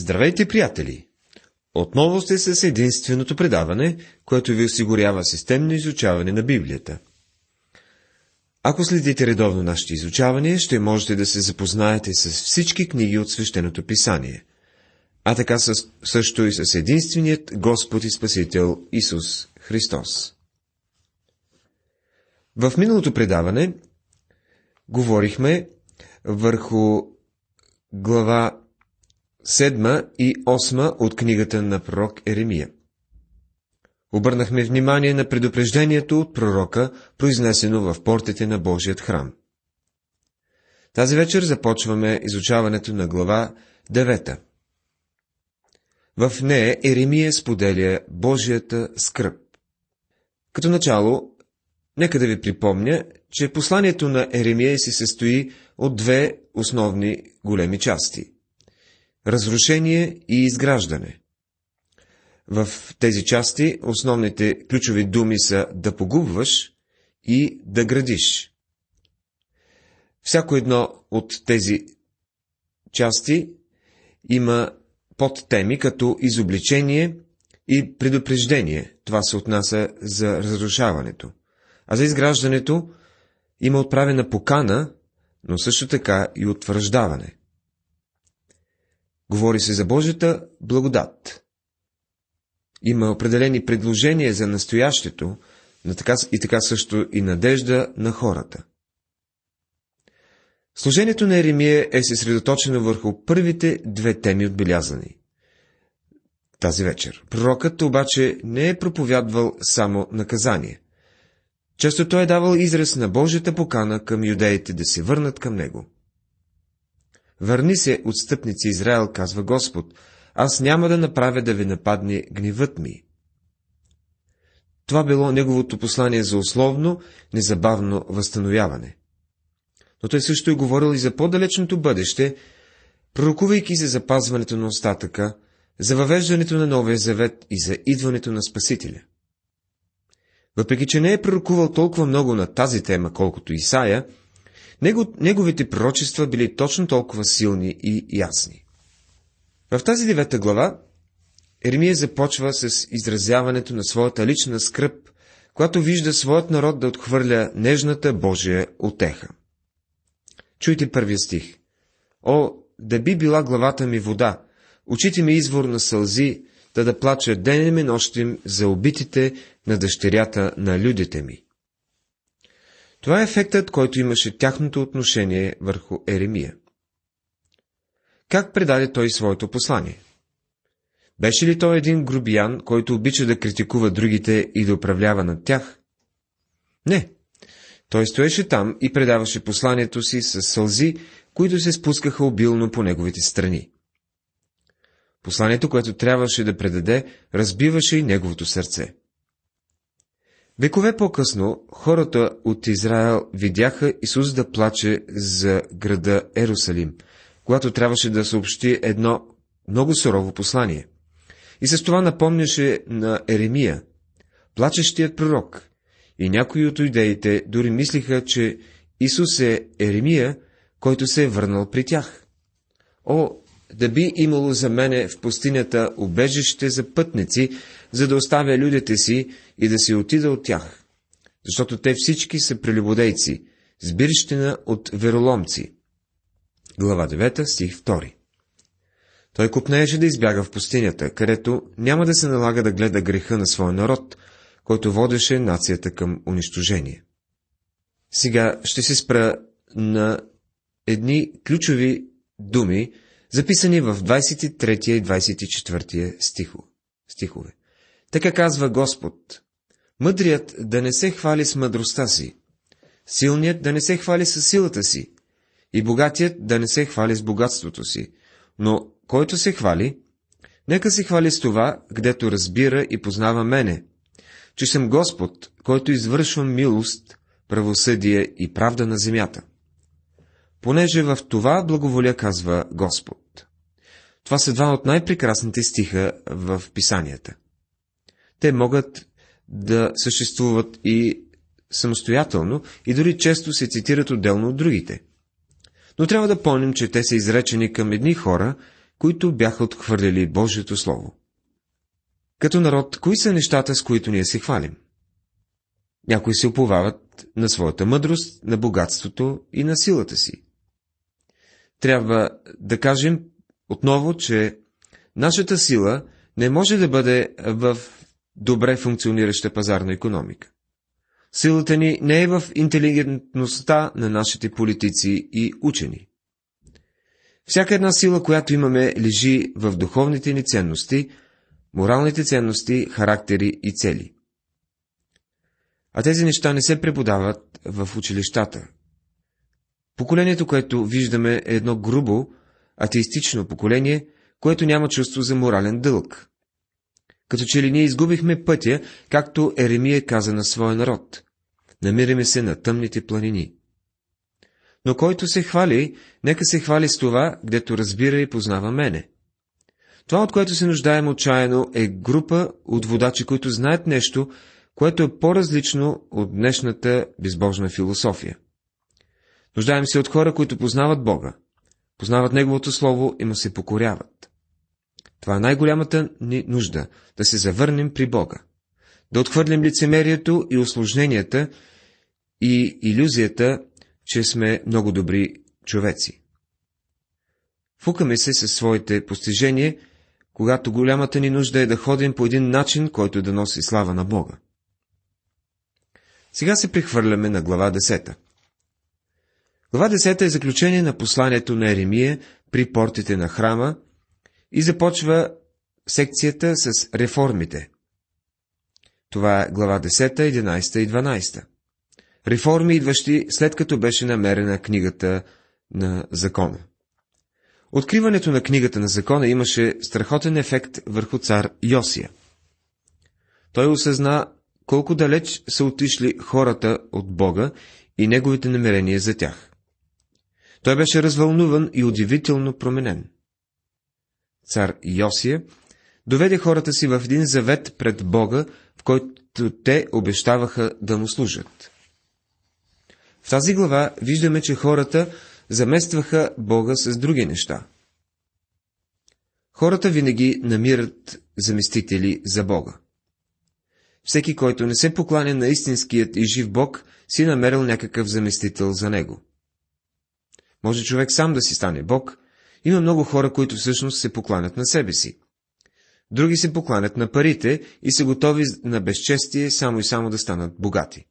Здравейте, приятели! Отново сте с единственото предаване, което ви осигурява системно изучаване на Библията. Ако следите редовно нашите изучавания, ще можете да се запознаете с всички книги от Свещеното писание, а така също и с единственият Господ и Спасител Исус Христос. В миналото предаване говорихме върху глава 7 и 8 от книгата на пророк Еремия. Обърнахме внимание на предупреждението от пророка, произнесено в портите на Божият храм. Тази вечер започваме изучаването на глава 9. В нея Еремия споделя Божията скръп. Като начало, нека да ви припомня, че посланието на Еремия се състои от две основни големи части – разрушение и изграждане. В тези части основните ключови думи са да погубваш и да градиш. Всяко едно от тези части има подтеми като изобличение и предупреждение. Това се отнася за разрушаването. А за изграждането има отправена покана, но също така и утвърждаване. Говори се за Божията благодат. Има определени предложения за настоящето, но така, и така също и надежда на хората. Служението на Еремия е съсредоточено върху първите две теми отбелязани. Тази вечер. Пророкът обаче не е проповядвал само наказание. Често той е давал израз на Божията покана към юдеите да се върнат към него. Върни се, отстъпници Израел, казва Господ, аз няма да направя да ви нападне гневът ми. Това било неговото послание за условно, незабавно възстановяване. Но той също е говорил и за по-далечното бъдеще, пророкувайки за запазването на остатъка, за въвеждането на Новия завет и за идването на Спасителя. Въпреки, че не е пророкувал толкова много на тази тема, колкото Исаия, него, неговите пророчества били точно толкова силни и ясни. В тази девета глава Еремия започва с изразяването на своята лична скръп, когато вижда своят народ да отхвърля нежната Божия отеха. Чуйте първия стих. О, да би била главата ми вода, очите ми извор на сълзи, да да плача денем и нощем за убитите на дъщерята на людите ми. Това е ефектът, който имаше тяхното отношение върху Еремия. Как предаде той своето послание? Беше ли той един грубиян, който обича да критикува другите и да управлява над тях? Не. Той стоеше там и предаваше посланието си с сълзи, които се спускаха обилно по неговите страни. Посланието, което трябваше да предаде, разбиваше и неговото сърце. Векове по-късно хората от Израел видяха Исус да плаче за града Ерусалим, когато трябваше да съобщи едно много сурово послание. И с това напомняше на Еремия, плачещият пророк, и някои от идеите дори мислиха, че Исус е Еремия, който се е върнал при тях. О, да би имало за мене в пустинята убежище за пътници, за да оставя людите си и да си отида от тях. Защото те всички са прелюбодейци, сбирщина от вероломци. Глава 9, стих 2 Той купнееше да избяга в пустинята, където няма да се налага да гледа греха на своя народ, който водеше нацията към унищожение. Сега ще се спра на едни ключови думи, записани в 23 и 24 стихо, стихове. Така казва Господ. Мъдрият да не се хвали с мъдростта си, силният да не се хвали с силата си, и богатият да не се хвали с богатството си, но който се хвали, нека се хвали с това, гдето разбира и познава мене, че съм Господ, който извършвам милост, правосъдие и правда на земята понеже в това благоволя казва Господ. Това са два от най-прекрасните стиха в писанията. Те могат да съществуват и самостоятелно и дори често се цитират отделно от другите. Но трябва да помним, че те са изречени към едни хора, които бяха отхвърлили Божието Слово. Като народ, кои са нещата, с които ние се хвалим? Някои се оповават на своята мъдрост, на богатството и на силата си. Трябва да кажем отново, че нашата сила не може да бъде в добре функционираща пазарна економика. Силата ни не е в интелигентността на нашите политици и учени. Всяка една сила, която имаме, лежи в духовните ни ценности, моралните ценности, характери и цели. А тези неща не се преподават в училищата. Поколението, което виждаме, е едно грубо, атеистично поколение, което няма чувство за морален дълг. Като че ли ние изгубихме пътя, както Еремия каза на своя народ. Намираме се на тъмните планини. Но който се хвали, нека се хвали с това, гдето разбира и познава мене. Това, от което се нуждаем отчаяно, е група от водачи, които знаят нещо, което е по-различно от днешната безбожна философия. Нуждаем се от хора, които познават Бога, познават Неговото Слово и му се покоряват. Това е най-голямата ни нужда – да се завърнем при Бога, да отхвърлим лицемерието и осложненията и иллюзията, че сме много добри човеци. Фукаме се със своите постижения, когато голямата ни нужда е да ходим по един начин, който да носи слава на Бога. Сега се прихвърляме на глава 10. Глава 10 е заключение на посланието на Еремия при портите на храма и започва секцията с реформите. Това е глава 10, 11 и 12. Реформи, идващи след като беше намерена книгата на закона. Откриването на книгата на закона имаше страхотен ефект върху цар Йосия. Той осъзна колко далеч са отишли хората от Бога и неговите намерения за тях. Той беше развълнуван и удивително променен. Цар Йосия доведе хората си в един завет пред Бога, в който те обещаваха да му служат. В тази глава виждаме, че хората заместваха Бога с други неща. Хората винаги намират заместители за Бога. Всеки, който не се покланя на истинският и жив Бог, си намерил някакъв заместител за него. Може човек сам да си стане Бог. Има много хора, които всъщност се покланят на себе си. Други се покланят на парите и са готови на безчестие само и само да станат богати.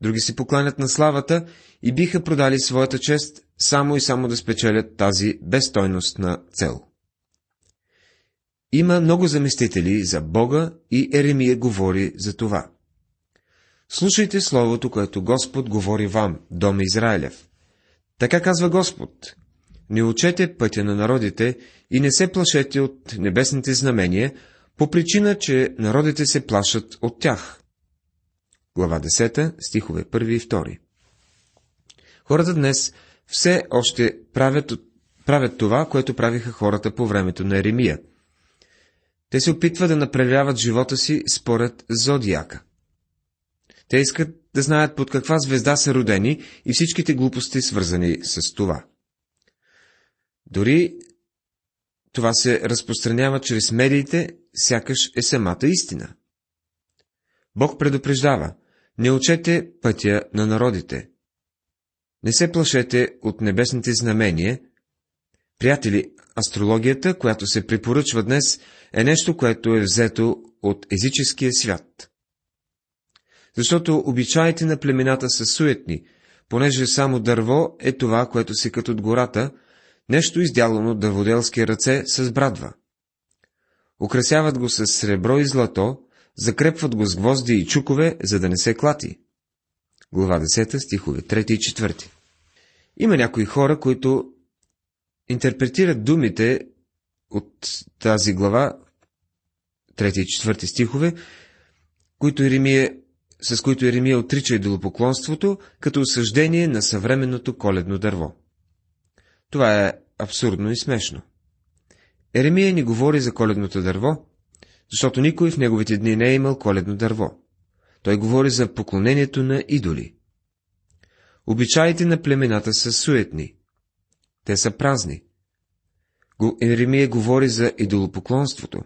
Други се покланят на славата и биха продали своята чест само и само да спечелят тази безстойностна цел. Има много заместители за Бога и Еремия говори за това. Слушайте словото, което Господ говори вам, дом Израилев. Така казва Господ. Не учете пътя на народите и не се плашете от небесните знамения, по причина, че народите се плашат от тях. Глава 10, стихове 1 и 2 Хората днес все още правят, правят това, което правиха хората по времето на Еремия – те се опитват да направляват живота си според зодиака. Те искат да знаят под каква звезда са родени и всичките глупости, свързани с това. Дори това се разпространява чрез медиите, сякаш е самата истина. Бог предупреждава, не учете пътя на народите. Не се плашете от небесните знамения. Приятели, астрологията, която се препоръчва днес, е нещо, което е взето от езическия свят. Защото обичаите на племената са суетни, понеже само дърво е това, което се като от гората, нещо издялано от дърводелски ръце с брадва. Украсяват го с сребро и злато, закрепват го с гвозди и чукове, за да не се клати. Глава 10, стихове 3 и 4 Има някои хора, които интерпретират думите от тази глава, 3 и 4 стихове, които Еремия, с които Еремия отрича идолопоклонството, като осъждение на съвременното коледно дърво. Това е абсурдно и смешно. Еремия ни говори за коледното дърво, защото никой в неговите дни не е имал коледно дърво. Той говори за поклонението на идоли. Обичаите на племената са суетни. Те са празни. Еремия говори за идолопоклонството.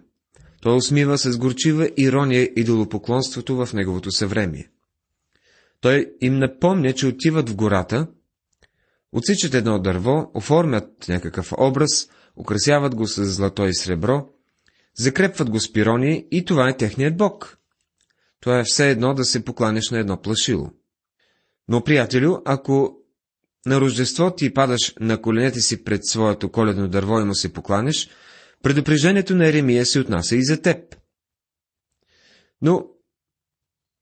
Той усмива с горчива ирония идолопоклонството в неговото съвремие. Той им напомня, че отиват в гората, отсичат едно дърво, оформят някакъв образ, украсяват го с злато и сребро, закрепват го с пирони и това е техният бог. Това е все едно да се покланеш на едно плашило. Но, приятелю, ако на Рождество ти падаш на коленете си пред своето коледно дърво и му се покланеш, предупреждението на Еремия се отнася и за теб. Но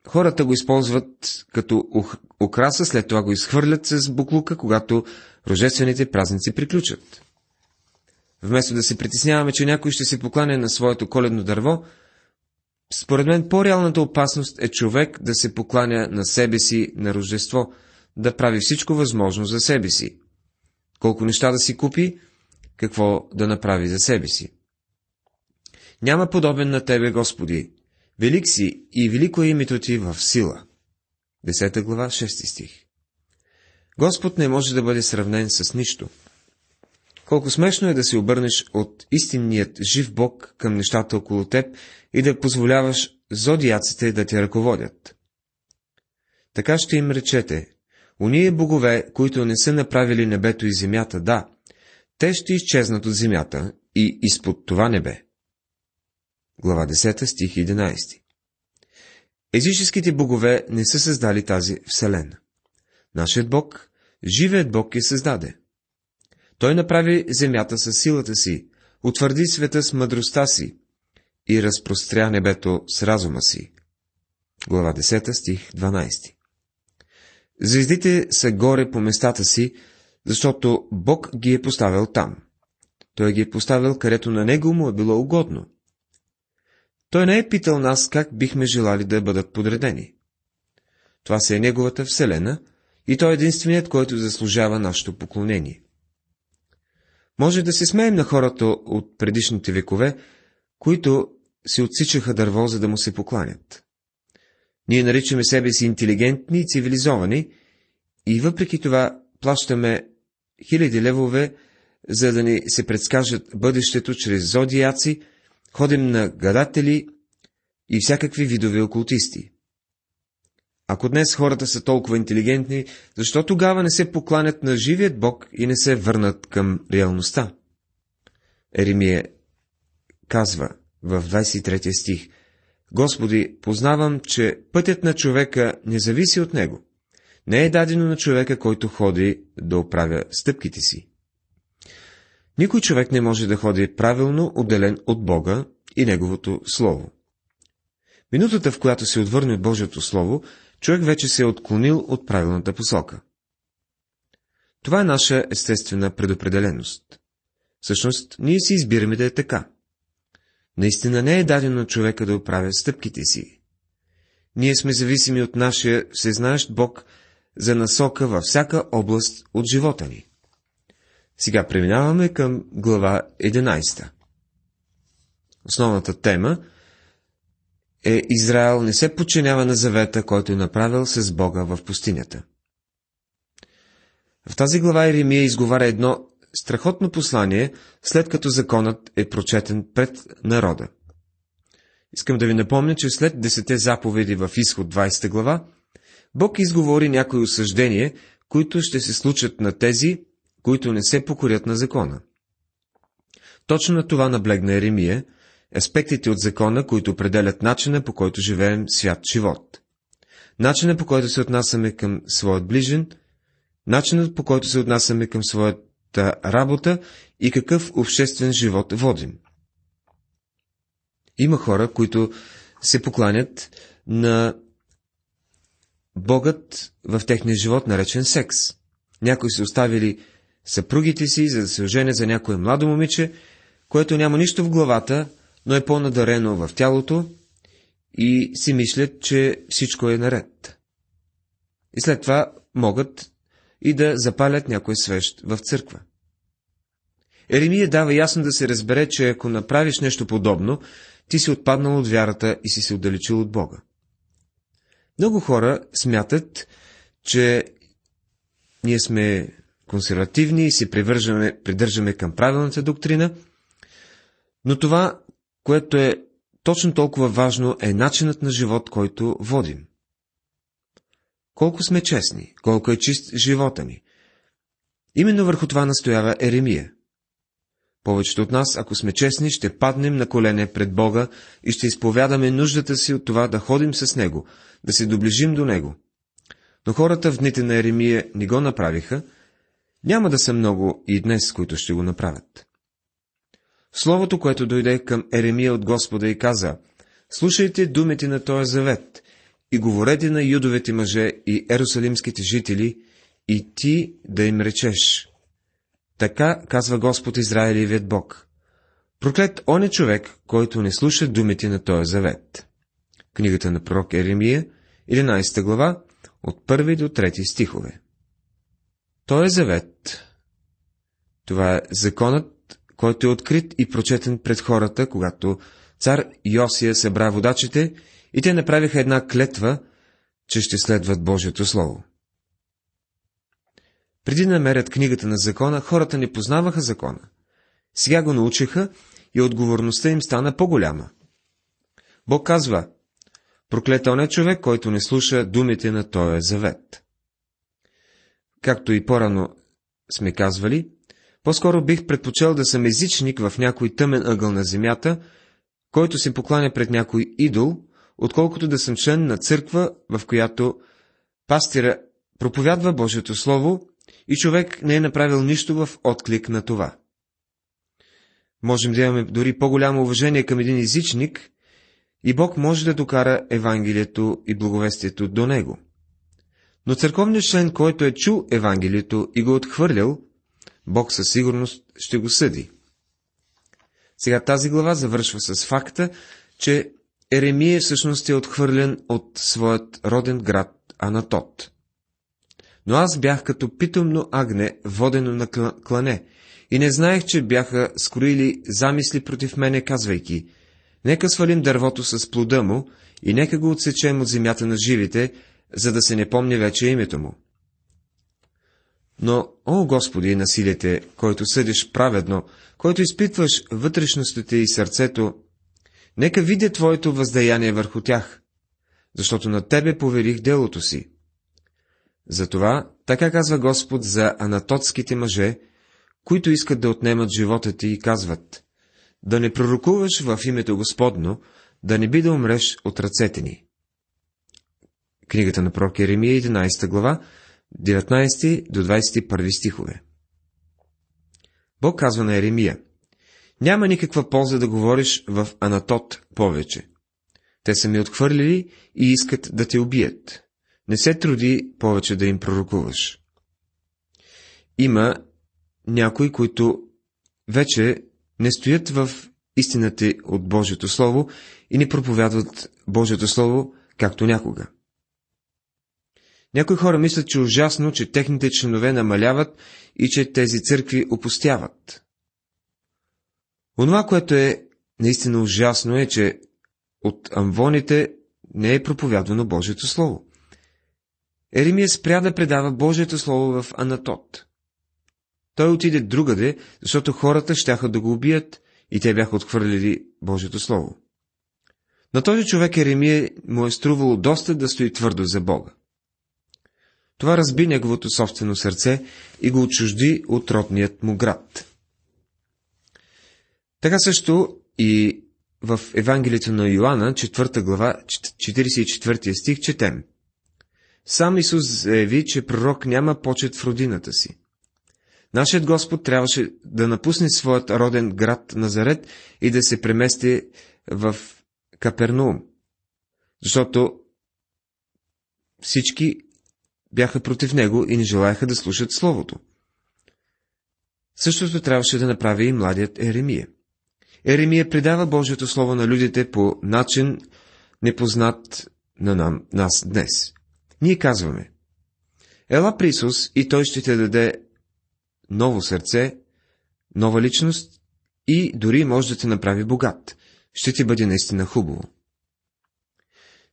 хората го използват като украса, след това го изхвърлят с буклука, когато рожествените празници приключат. Вместо да се притесняваме, че някой ще се поклане на своето коледно дърво, според мен по-реалната опасност е човек да се покланя на себе си на Рождество, да прави всичко възможно за себе си. Колко неща да си купи, какво да направи за себе си. Няма подобен на Тебе, Господи. Велик си и велико е името Ти в сила. 10 глава, 6 стих. Господ не може да бъде сравнен с нищо. Колко смешно е да се обърнеш от истинният жив Бог към нещата около теб и да позволяваш зодиаците да те ръководят. Така ще им речете, уния богове, които не са направили небето и земята, да, те ще изчезнат от земята и изпод това небе. Глава 10, стих 11 Езическите богове не са създали тази вселена. Нашият Бог, живият Бог я създаде. Той направи земята със силата си, утвърди света с мъдростта си и разпростря небето с разума си. Глава 10, стих 12 Звездите са горе по местата си, защото Бог ги е поставил там. Той ги е поставил, където на него му е било угодно. Той не е питал нас как бихме желали да бъдат подредени. Това се е неговата вселена и той е единственият, който заслужава нашето поклонение. Може да се смеем на хората от предишните векове, които се отсичаха дърво, за да му се покланят. Ние наричаме себе си интелигентни и цивилизовани, и въпреки това плащаме хиляди левове, за да ни се предскажат бъдещето чрез зодиаци, ходим на гадатели и всякакви видове окултисти. Ако днес хората са толкова интелигентни, защо тогава не се покланят на живият Бог и не се върнат към реалността? Еремия казва в 23 стих Господи, познавам, че пътят на човека не зависи от него. Не е дадено на човека, който ходи да оправя стъпките си. Никой човек не може да ходи правилно отделен от Бога и Неговото Слово. Минутата, в която се отвърне от Божието Слово, човек вече се е отклонил от правилната посока. Това е наша естествена предопределеност. Всъщност, ние си избираме да е така. Наистина не е дадено на човека да оправя стъпките си. Ние сме зависими от нашия всезнаещ Бог за насока във всяка област от живота ни. Сега преминаваме към глава 11. Основната тема е Израел не се подчинява на завета, който е направил с Бога в пустинята. В тази глава Иеремия изговаря едно страхотно послание, след като законът е прочетен пред народа. Искам да ви напомня, че след десете заповеди в изход 20 глава, Бог изговори някои осъждения, които ще се случат на тези, които не се покорят на закона. Точно на това наблегна Еремия, аспектите от закона, които определят начина по който живеем свят живот. Начина по който се отнасяме към своят ближен, начинът по който се отнасяме към своята работа и какъв обществен живот водим. Има хора, които се покланят на Богът в техния живот, наречен секс. Някои са оставили съпругите си, за да се ожене за някое младо момиче, което няма нищо в главата, но е по-надарено в тялото и си мислят, че всичко е наред. И след това могат и да запалят някой свещ в църква. Еремия дава ясно да се разбере, че ако направиш нещо подобно, ти си отпаднал от вярата и си се отдалечил от Бога. Много хора смятат, че ние сме консервативни и се привържаме, придържаме към правилната доктрина, но това, което е точно толкова важно, е начинът на живот, който водим. Колко сме честни, колко е чист живота ни. Именно върху това настоява Еремия. Повечето от нас, ако сме честни, ще паднем на колене пред Бога и ще изповядаме нуждата си от това да ходим с Него, да се доближим до Него. Но хората в дните на Еремия не го направиха, няма да са много и днес, които ще го направят. Словото, което дойде към Еремия от Господа и каза, слушайте думите на този завет и говорете на юдовете мъже и ерусалимските жители, и ти да им речеш. Така казва Господ Израилевият Бог. Проклет он е човек, който не слуша думите на този завет. Книгата на пророк Еремия, 11 глава, от 1 до 3 стихове. Той е завет. Това е законът, който е открит и прочетен пред хората, когато цар Йосия събра водачите и те направиха една клетва, че ще следват Божието Слово. Преди да намерят книгата на закона, хората не познаваха закона. Сега го научиха и отговорността им стана по-голяма. Бог казва, проклетел е човек, който не слуша думите на Тоя завет. Както и по-рано сме казвали, по-скоро бих предпочел да съм езичник в някой тъмен ъгъл на земята, който се покланя пред някой идол, отколкото да съм член на църква, в която пастира проповядва Божието Слово и човек не е направил нищо в отклик на това. Можем да имаме дори по-голямо уважение към един езичник, и Бог може да докара Евангелието и благовестието до него. Но църковният член, който е чул Евангелието и го е отхвърлял, Бог със сигурност ще го съди. Сега тази глава завършва с факта, че Еремия всъщност е отхвърлен от своят роден град Анатот. Но аз бях като питомно агне, водено на клане, и не знаех, че бяха скроили замисли против мене, казвайки, нека свалим дървото с плода му и нека го отсечем от земята на живите, за да се не помни вече името му. Но, о Господи, насилите, който съдиш праведно, който изпитваш вътрешностите и сърцето, нека видя Твоето въздаяние върху тях, защото на Тебе поверих делото си. Затова, така казва Господ за анатотските мъже, които искат да отнемат живота ти и казват, да не пророкуваш в името Господно, да не би да умреш от ръцете ни. Книгата на пророк Еремия, 11 глава, 19 до 21 стихове. Бог казва на Еремия, няма никаква полза да говориш в Анатот повече. Те са ми отхвърлили и искат да те убият. Не се труди повече да им пророкуваш. Има някои, които вече не стоят в истината от Божието Слово и не проповядват Божието Слово, както някога. Някои хора мислят, че е ужасно, че техните членове намаляват и че тези църкви опустяват. Онова, което е наистина ужасно е, че от амвоните не е проповядвано Божието Слово. Еремия спря да предава Божието Слово в Анатот. Той отиде другаде, защото хората щяха да го убият и те бяха отхвърлили Божието Слово. На този човек Еремия му е струвало доста да стои твърдо за Бога. Това разби неговото собствено сърце и го отчужди от родният му град. Така също и в Евангелието на Йоанна, 4 глава, 44 стих, четем. Сам Исус заяви, че пророк няма почет в родината си. Нашият Господ трябваше да напусне своят роден град Назарет и да се премести в Капернум, защото всички бяха против него и не желаяха да слушат Словото. Същото трябваше да направи и младият Еремия. Еремия предава Божието Слово на людите по начин непознат на нам, нас днес. Ние казваме, Ела при Исус и Той ще те даде ново сърце, нова личност и дори може да те направи богат. Ще ти бъде наистина хубаво.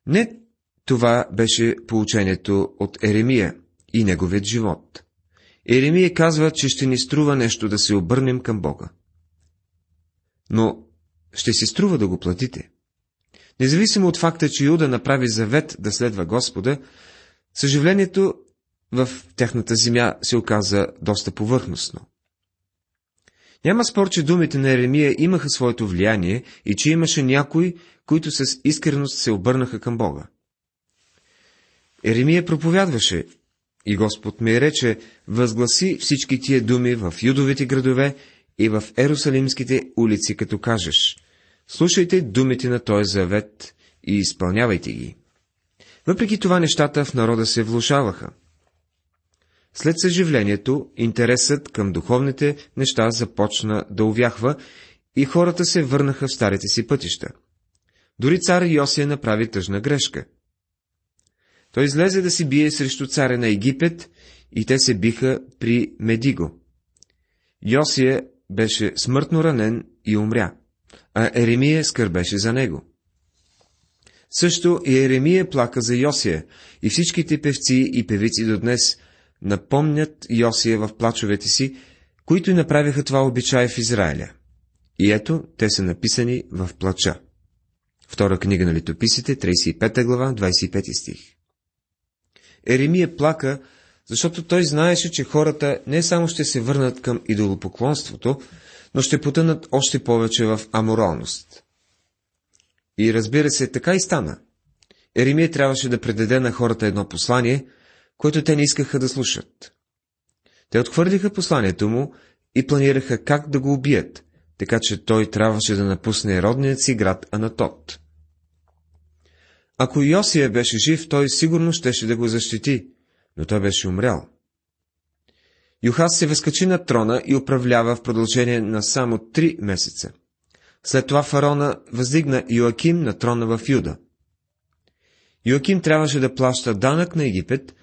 Не това беше получението от Еремия и неговият живот. Еремия казва, че ще ни струва нещо да се обърнем към Бога. Но ще си струва да го платите. Независимо от факта, че Юда направи завет да следва Господа, съживлението в тяхната земя се оказа доста повърхностно. Няма спор, че думите на Еремия имаха своето влияние и че имаше някои, които с искреност се обърнаха към Бога. Еремия проповядваше и Господ ми рече, възгласи всички тия думи в юдовите градове и в Ерусалимските улици, като кажеш, слушайте думите на този завет и изпълнявайте ги. Въпреки това нещата в народа се влушаваха. След съживлението, интересът към духовните неща започна да увяхва и хората се върнаха в старите си пътища. Дори цар Йосия направи тъжна грешка. Той излезе да си бие срещу царя на Египет и те се биха при Медиго. Йосия беше смъртно ранен и умря, а Еремия скърбеше за него. Също и Еремия плака за Йосия, и всичките певци и певици до днес напомнят Йосия в плачовете си, които направиха това обичай в Израиля. И ето, те са написани в плача. Втора книга на литописите, 35 глава, 25 стих. Еремия плака, защото той знаеше, че хората не само ще се върнат към идолопоклонството, но ще потънат още повече в аморалност. И разбира се, така и стана. Еремия трябваше да предаде на хората едно послание, което те не искаха да слушат. Те отхвърлиха посланието му и планираха как да го убият, така че той трябваше да напусне родният си град Анатот. Ако Йосия беше жив, той сигурно щеше да го защити, но той беше умрял. Юхас се възкачи на трона и управлява в продължение на само три месеца. След това фараона въздигна Йоаким на трона в Юда. Йоаким трябваше да плаща данък на Египет,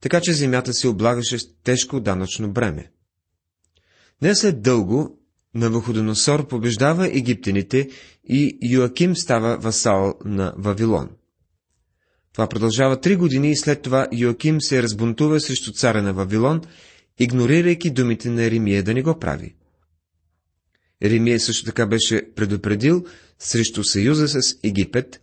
така че земята се облагаше с тежко данъчно бреме. Не след дълго Навуходоносор побеждава египтяните и Йоаким става васал на Вавилон. Това продължава три години и след това Йоаким се разбунтува срещу царя на Вавилон, игнорирайки думите на Еремия да не го прави. Еремия също така беше предупредил срещу съюза с Египет,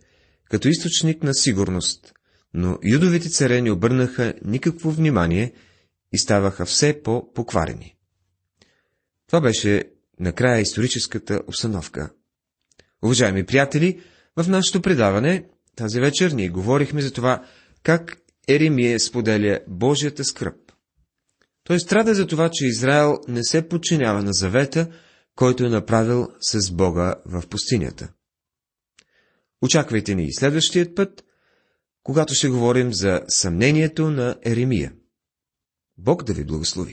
като източник на сигурност, но юдовите царе не обърнаха никакво внимание и ставаха все по-покварени. Това беше накрая историческата обстановка. Уважаеми приятели, в нашето предаване тази вечер ние говорихме за това, как Еремия споделя Божията скръп. Той страда за това, че Израел не се подчинява на завета, който е направил с Бога в пустинята. Очаквайте ни и следващият път, когато ще говорим за съмнението на Еремия. Бог да ви благослови!